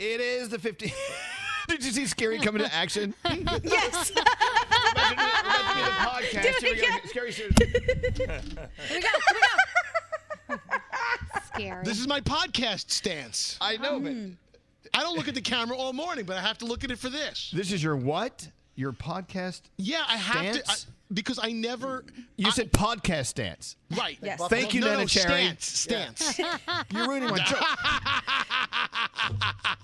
It is the 15. Did you see Skeery coming to action? yes. Imagine, imagine the podcast. Do Here we go. Skeery Here we go. Here we go. Skeery. This is my podcast stance. I know, but mm. I don't look at the camera all morning, but I have to look at it for this. this is your what? Your podcast? Yeah, I have to I, Stance? Because I never. You said podcast stance. Right. Yes. Thank you, no, Nana no, Cherry. Stance. Stance. You're ruining my joke.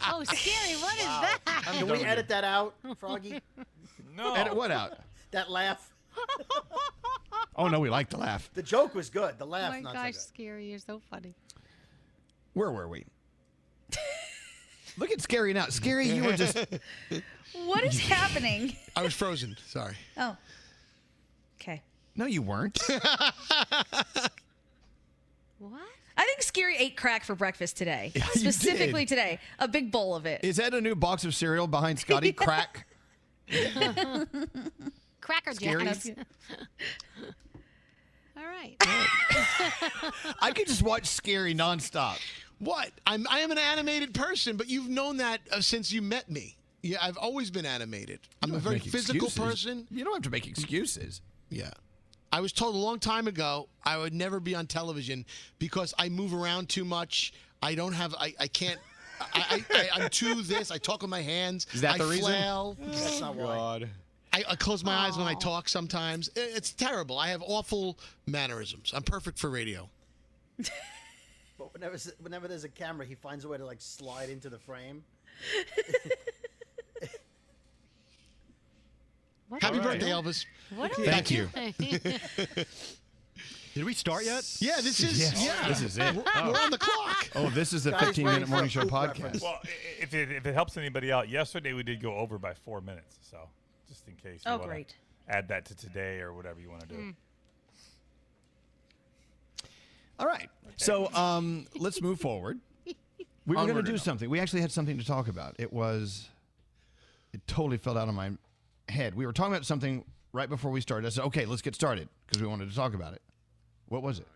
oh, scary. What is that? Can we edit that out, Froggy? No. Edit what out? That laugh. Oh no, we like to laugh. The joke was good. The Oh laugh, my not gosh, so scary. You're so funny. Where were we? Look at Skeery now. Skeery, you were just. What is happening? I was frozen. Sorry. Oh. Okay. No, you weren't. What? I think Skeery ate crack for breakfast today. Yeah, you Specifically did. today. A big bowl of it. Is that a new box of cereal behind Scotty? Crack. Cracker Skeery? Jacks. All right. I could just watch Skeery nonstop. What? I'm I am an animated person, but you've known that uh, since you met me. Yeah, I've always been animated. I'm a very physical excuses. person. You don't have to make excuses. Yeah. I was told a long time ago I would never be on television because I move around too much. I don't have. I, I can't. I, I, I, I'm too this. I talk with my hands. Is that I the reason? flail. That's not why. I, I close my eyes when I talk sometimes. I- It's terrible. I have awful mannerisms. I'm perfect for radio. But whenever, whenever there's a camera, he finds a way to like slide into the frame. What Happy are birthday, doing? Elvis. What are Thank you. Did we start yet? Yeah, this is Yes, yeah. this is it. We're, we're on the clock. Oh, this is the Guys 15 waiting minute for morning show podcast. Well, if it, if it helps anybody out, yesterday we did go over by four minutes. So just in case. You Oh, wanna great. Add that to today or whatever you want to do. All right. So um, let's move forward. We were going to do and something. We actually had something to talk about. It was, it totally fell out of my head. We were talking about something right before we started. I said, okay, let's get started because we wanted to talk about it. What was it?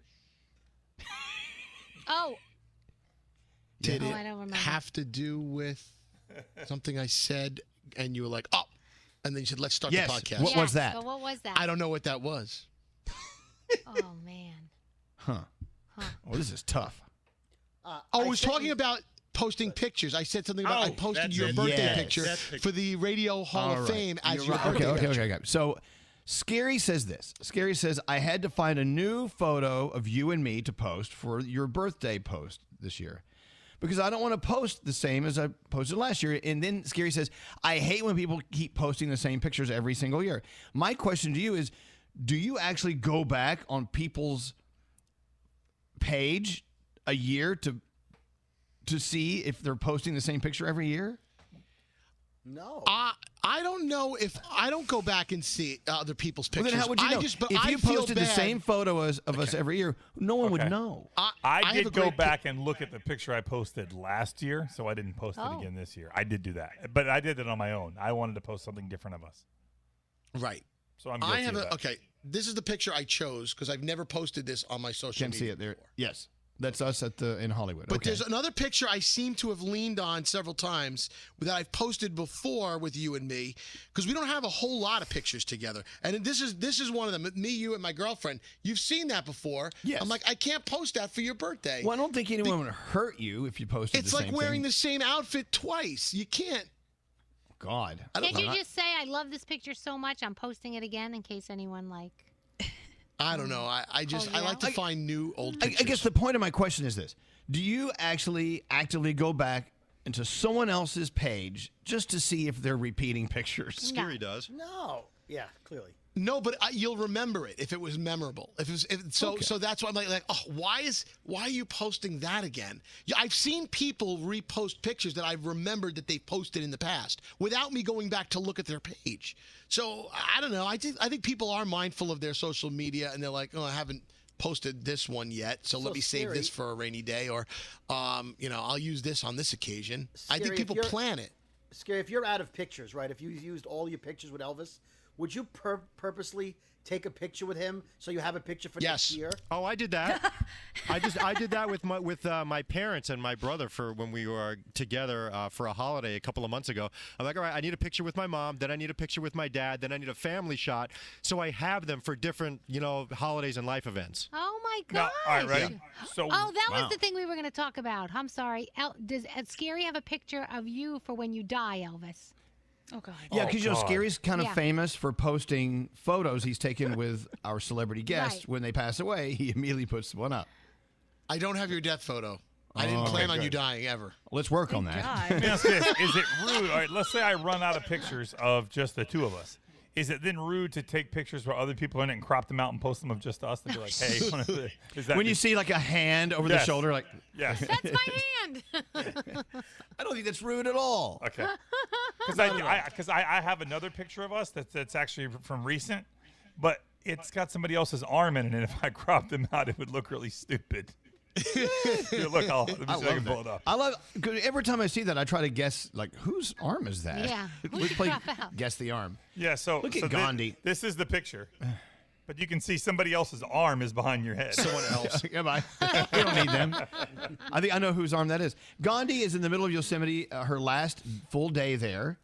Oh, Did Oh, it I don't remember. have to do with something I said, and you were like, "Oh," and then you said, "Let's start Yes. the podcast." What was that? But what was that? I don't know what that was. Oh man. Huh. Well, this is tough. Uh, Oh, I was talking about posting pictures. I said something about I Oh, posted your it. birthday Yes. picture for the Radio Hall All of right. Fame as You're your right. birthday okay, okay, picture. okay, okay. So, Skeery says this. Skeery says, I had to find a new photo of you and me to post for your birthday post this year. Because I don't want to post the same as I posted last year. And then Skeery says, I hate when people keep posting the same pictures every single year. My question to you is do you actually go back on people's page a year to to see if they're posting the same picture every year? No. I I don't know if I don't go back and see other people's Well, pictures. then how would you I know? just, but if I you feel posted the same photo as, of us every year, no one Okay. would know. I, I, have a did go great back and look at the picture I posted last year, so I didn't post Oh. it again this year. I did do that, but I did it on my own. I wanted to post something different of us, Right. so I'm. I have a okay. This is the picture I chose because I've never posted this on my social Can't see media. it there. before. Yes, that's us at the in Hollywood. But okay. there's another picture I seem to have leaned on several times that I've posted before with you and me because we don't have a whole lot of pictures together. And this is this is one of them. Me, you, and my girlfriend. You've seen that before. Yes. I'm like, I can't post that for your birthday. well, I don't think anyone would hurt you if you posted. It. It's the like same wearing thing. the same outfit twice. You can't. God. I don't Can't you just say I love this picture so much I'm posting it again in case anyone like I don't know. I, I just Oh, I like to yeah? find new old I, pictures. I guess the point of my question is this: Do you actually actively go back into someone else's page just to see if they're repeating pictures? Skeery does. No. Yeah, clearly. No, but I, you'll remember it if it was memorable. If it was, if, so, Okay. so that's why I'm like, like, oh, why is why are you posting that again? I've seen people repost pictures that I've remembered that they've posted in the past without me going back to look at their page. So I don't know. I think I think people are mindful of their social media and they're like, oh, I haven't posted this one yet, so, So let me save this for a rainy day, or, um, you know, I'll use this on this occasion. I think people plan it. Skeery. If you're out of pictures, right? If you used all your pictures with Elvis, would you pur- purposely take a picture with him so you have a picture for next Yes. year? Oh, I did that. I just I did that with my with uh, my parents and my brother for when we were together uh, for a holiday a couple of months ago. I'm like, all right, I need a picture with my mom, then I need a picture with my dad, then I need a family shot. So I have them for different you know holidays and life events. Oh my god. all right, ready? So Oh, that Wow. was the thing we were going to talk about. I'm sorry. El- does uh, Skeery have a picture of you for when you die, Elvis? Oh God. Yeah, Oh, because you know Skeery's kind of Yeah. famous for posting photos he's taken with our celebrity guests. Right. When they pass away, he immediately puts one up. I don't have your death photo. I didn't Oh. plan Okay, on you dying ever. Let's work on that. Let me ask this: Is it rude? All right, let's say I run out of pictures of just the two of us. Is it then rude to take pictures where other people are in it and crop them out and post them of just us and be like, "Hey, one of the, is that when you see like a hand over the shoulder, like Yes. That's my hand. I don't think that's rude at all. Okay. Because I, because I, I, have another picture of us that's that's actually from recent, but it's got somebody else's arm in it, and if I cropped them out, it would look really stupid. Here, look, I'll, let me I see if I can love pull that. it up. I love 'cause every time I see that, I try to guess like whose arm is that? Yeah, who'd Let's play guess the arm. Yeah. So Look at so thi- Gandhi. this is the picture, but you can see somebody else's arm is behind your head. Someone else. Goodbye. we don't need them. I think I know whose arm that is. Gandhi is in the middle of Yosemite, uh, her last full day there.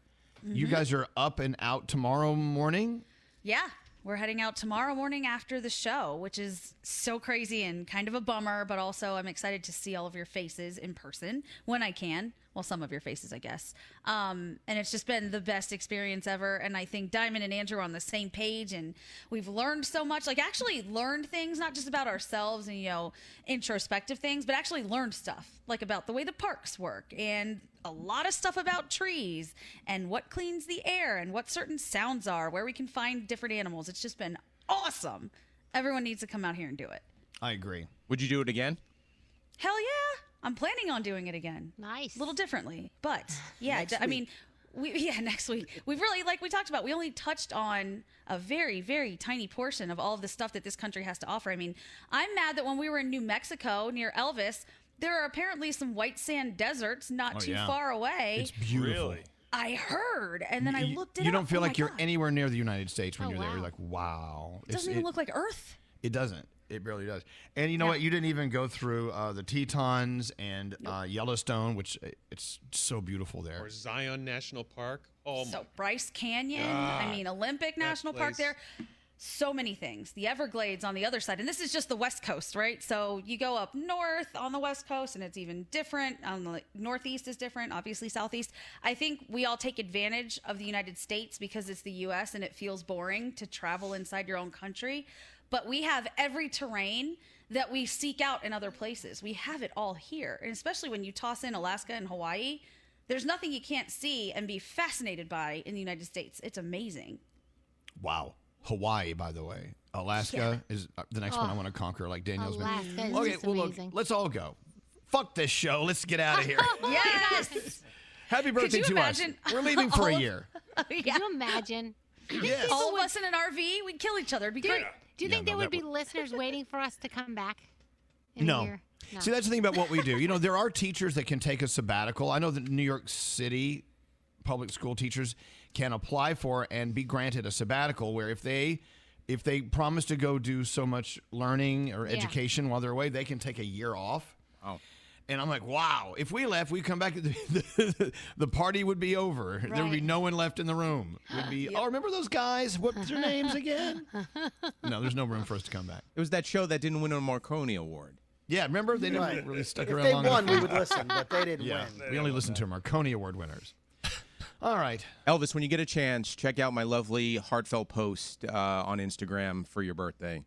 You guys are up and out tomorrow morning. Yeah, we're heading out tomorrow morning after the show, which is so crazy and kind of a bummer, but also I'm excited to see all of your faces in person when I can. Well, some of your faces, I guess. Um, and it's just been the best experience ever. And I think Diamond and Andrew are on the same page, and we've learned so much. Like, actually learned things, not just about ourselves and, you know, introspective things, but actually learned stuff, like about the way the parks work and a lot of stuff about trees and what cleans the air and what certain sounds are, where we can find different animals. It's just been awesome. Everyone needs to come out here and do it. I agree. Would you do it again? Hell yeah. I'm planning on doing it again. Nice. A little differently, but yeah, Next I mean, we yeah, next week. We've really like we talked about, we only touched on a very very tiny portion of all of the stuff that this country has to offer. I mean, I'm mad that when we were in New Mexico near Elvis, there are apparently some white sand deserts not Oh, too yeah. far away. It's beautiful. Really? I heard, and then I You- looked it You up. don't feel Oh my like you're God. anywhere near the United States when Oh, you're there. You're like, wow. It doesn't even look like Earth. It doesn't. It barely does. And you know what? You didn't even go through uh, the Tetons and uh, Yellowstone, which uh, it's so beautiful there. Or Zion National Park. Oh my so Bryce Canyon. I mean, Olympic National Park there. So many things. The Everglades on the other side, and this is just the West Coast, right? So you go up north on the West Coast, and it's even different. On the Northeast is different, obviously Southeast. I think we all take advantage of the United States because it's the U.S. and it feels boring to travel inside your own country. But we have every terrain that we seek out in other places. We have it all here, and especially when you toss in Alaska and Hawaii. There's nothing you can't see and be fascinated by in the United States. It's amazing. Wow. Hawaii, by the way. Alaska is uh, the next one I Oh. want to conquer, like Daniel's Alaska been. is okay, just well, look, let's all go. Fuck this show. Let's get out of here. yes. Happy birthday to imagine us. We're leaving for a all of- year. Could you imagine? Yes. All of us in an RV, we'd kill each other. It'd be great. Do you Yeah, think no, there would that be listeners waiting for us to come back? In A No. year? no. See, that's the thing about what we do. You know, there are teachers that can take a sabbatical. I know that New York City public school teachers can apply for and be granted a sabbatical where if they if they promise to go do so much learning or Yeah. education while they're away, they can take a year off. Oh. And I'm like, wow, if we left, we'd come back, the, the, the party would be over. There would be no one left in the room. We'd be, oh, remember those guys? What's their names again? No, there's no room for us to come back. It was that show that didn't win a Marconi Award. Yeah, remember they didn't Right. really stick If around they long won, enough. we would listen, but they didn't yeah, win. We only listened to Marconi Award winners. All right. Elvis, when you get a chance, check out my lovely heartfelt post uh, on Instagram for your birthday.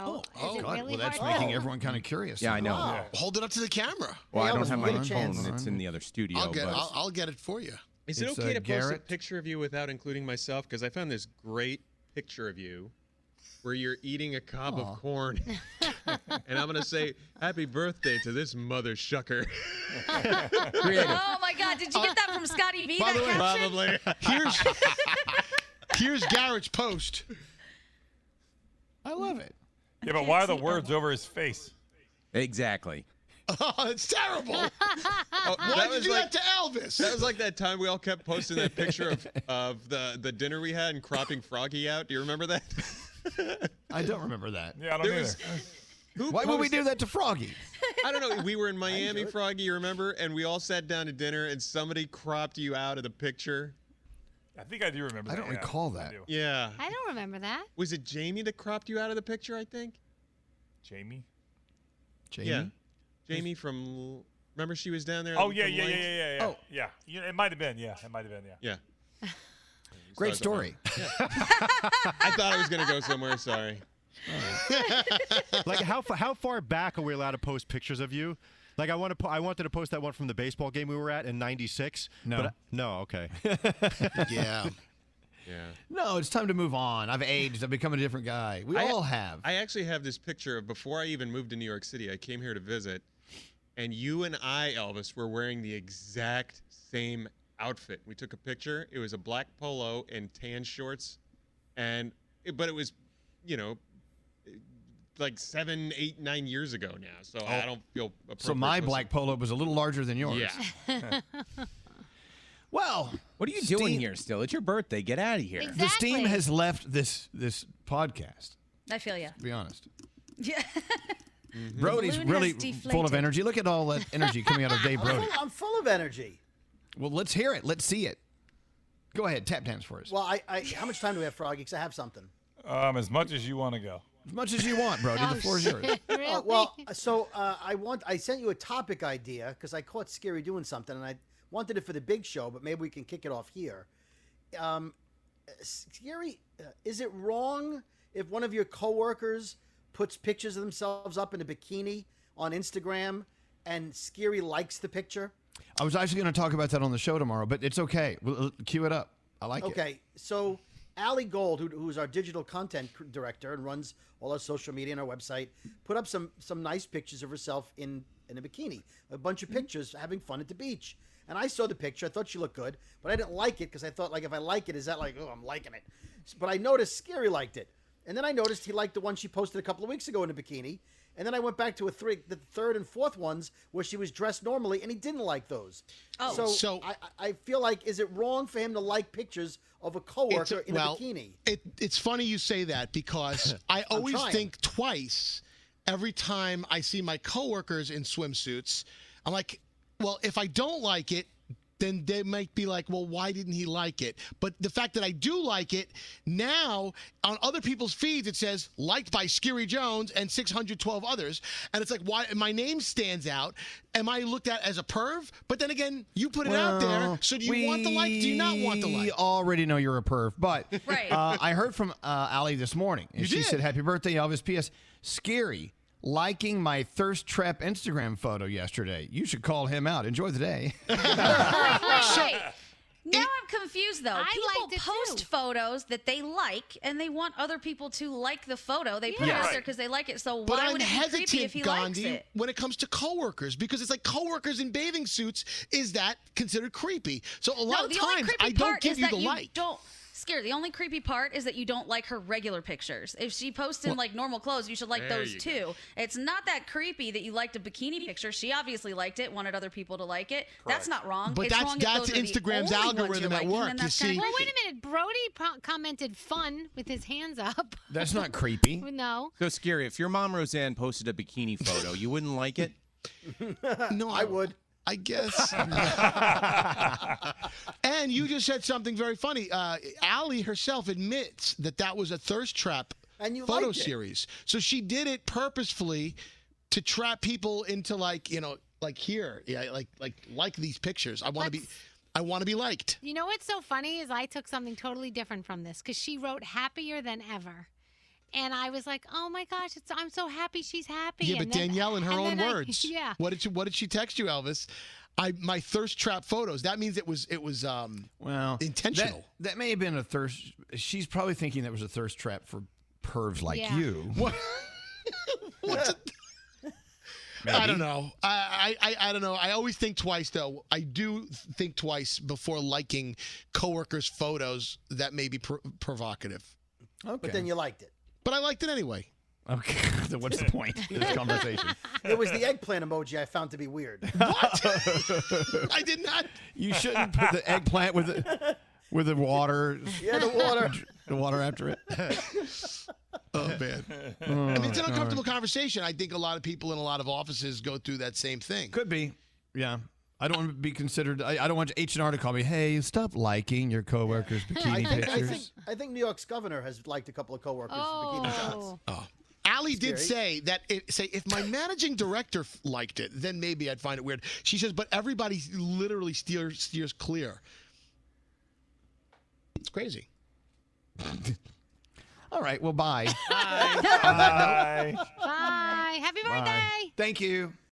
Oh, is oh, God. really Well, that's hard? making everyone kind of curious. Yeah, I know. Wow. Hold it up to the camera. Well, I don't have my get a chance. phone. It's in the other studio. I'll get, but I'll, I'll get it for you. Is it okay uh, to post a picture of you without including myself? Because I found this great picture of you where you're eating a cob Aw. of corn. and I'm going to say, happy birthday to this mother shucker. Oh my God! Did you get that from Scotty B? By that the way, caption? Probably. Here's here's Garrett's post. I love it. Yeah, but why are the words over his face? Exactly. Oh, it's terrible. Oh, Why'd that you was do like- that to Elvis? That was like that time we all kept posting that picture of, of the, the dinner we had and cropping Froggy out. Do you remember that? I don't remember that. Yeah, I don't There either. was- Who Why would we posted- do that to Froggy? I don't know. We were in Miami, Froggy, you remember? And we all sat down to dinner and somebody cropped you out of the picture. I think I do remember. That. I that, don't yeah. recall that. do. Yeah. I don't remember that. Was it Jamie that cropped you out of the picture, I think? Jamie. Jamie? Yeah. Jamie from. Remember she was down there? Oh yeah, from yeah, yeah, Lights? yeah, yeah, yeah. Oh. yeah. Yeah, It might have been. Yeah, it might have been. Yeah. Yeah. Great Sorry, story. I thought I was going to go somewhere. Sorry. like how fa- how far back are we allowed to post pictures of you? Like I want to po- I wanted to post that one from the baseball game we were at in '96. No. but I- no, okay. yeah. Yeah. No, it's time to move on. I've aged. I've become a different guy. We I- all have. I actually have this picture of before I even moved to New York City. I came here to visit, and you and I, Elvis, were wearing the exact same outfit. We took a picture. It was a black polo and tan shorts, and but it was, you know, like seven, eight, nine years ago now. So I Oh. don't feel. so my posting- black polo was a little larger than yours. Yeah. Well, What are you doing here still? It's your birthday. Get out of here. Exactly. The steam has left this this podcast. I feel you. To be honest, Yeah. Brody's balloon has really full of energy. Look at all that energy coming out of Dave I'm Brody. full, I'm full of energy. Well, let's hear it. Let's see it. Go ahead, tap dance for us. Well, I, I how much time do we have, Froggy? Because I have something. Um, as much as you want to go. As much as you want, Brody. The floor is yours. Really? Uh, well, so uh, I want I sent you a topic idea because I caught Skeery doing something, and I wanted it for the big show, but maybe we can kick it off here. Um, Skeery, uh, is it wrong if one of your coworkers puts pictures of themselves up in a bikini on Instagram, and Skeery likes the picture? I was actually going to talk about that on the show tomorrow, but it's okay. We'll, uh, cue it up. I like it. Okay, so Allie Gold, who, who's our digital content director and runs all our social media and our website, put up some some nice pictures of herself in in a bikini, a bunch of mm-hmm. pictures having fun at the beach. And I saw the picture. I thought she looked good, but I didn't like it because I thought like if I like it, is that like oh I'm liking it? But I noticed Skeery liked it, and then I noticed he liked the one she posted a couple of weeks ago in a bikini, And then I went back to a three, the third and fourth ones where she was dressed normally, and he didn't like those. Oh. so, So- I, I I feel like is it wrong for him to like pictures of a coworker a- in well, a bikini? It, it's funny you say that because I always trying. think twice every time I see my coworkers in swimsuits. I'm like, well, if I don't like it, then they might be like, well, why didn't he like it? But the fact that I do like it, now on other people's feeds, it says liked by Skeery Jones and 612 others. And it's like, why? My name stands out. Am I looked at as a perv? But then again, you put it out there. So do you want the like? Do you not want the like? We already know you're a perv, but Right. uh, I heard from uh, Allie this morning, and You she did? said, "Happy birthday, Elvis." P.S. Skeery liking my thirst trap Instagram photo yesterday. You should call him out. Enjoy the day. Wait, wait, wait. Now I'm confused though. I people post too. photos that they like, and they want other people to like the photo. They put it Yeah. out Right. there because they like it. So But why I'm would it be creepy if he likes Gandhi, it? when it comes to coworkers because it's like coworkers in bathing suits. Is that considered creepy? So a lot no, of times I don't give you that the you like. don't. Scare. The only creepy part is that you don't like her regular pictures. If she posts in Well- like normal clothes, you should like those you too. It's not that creepy that you liked a bikini picture. She obviously liked it, wanted other people to like it. That's not wrong. But it's that's- wrong that's those are the Instagram's algorithm you're at work, you see. Well, wait a minute. Brody pro- commented fun with his hands up. That's not creepy. No. So scary. If your mom Roseanne posted a bikini photo, you wouldn't like it. no, I would. I guess. and you just said something very funny. Uh, Allie herself admits that that was a thirst trap And you photo series. So she did it purposefully to trap people into like you know like here, yeah, like like like these pictures. I want to be, I want to be liked. You know what's so funny is I took something totally different from this because she wrote happier than ever. And I was like, oh my gosh, it's, I'm so happy she's happy. Yeah, but then- Danielle, in her own then I- words, yeah. What did she What did she text you, Elvis? I my thirst trap photos. That means it was it was um well intentional. That, that may have been a thirst. She's probably thinking that was a thirst trap for pervs like Yeah. you. What? What's I don't know. I, I I I don't know. I always think twice though. I do think twice before liking coworkers' photos that may be pr- provocative. Okay. But then you liked it. But I liked it anyway. Okay. then what's the point of this conversation? It was the eggplant emoji I found to be weird. What? I did not. You shouldn't put the eggplant with the with the water. Yeah, the water. The water after it. Oh man. Oh, I mean, it's an uncomfortable conversation. I think a lot of people in a lot of offices go through that same thing. Could be. Yeah. I don't want to be considered. I, I don't want H and R to call me. Hey, stop liking your coworkers' I bikini think, I pictures. think I think New York's governor has liked a couple of coworkers' bikini oh. shots. Oh. Allie did say that it, say if my managing director liked it, then maybe I'd find it weird. She says, but everybody literally steers steers clear. It's crazy. All right. Well, bye. Bye. Happy birthday. Thank you.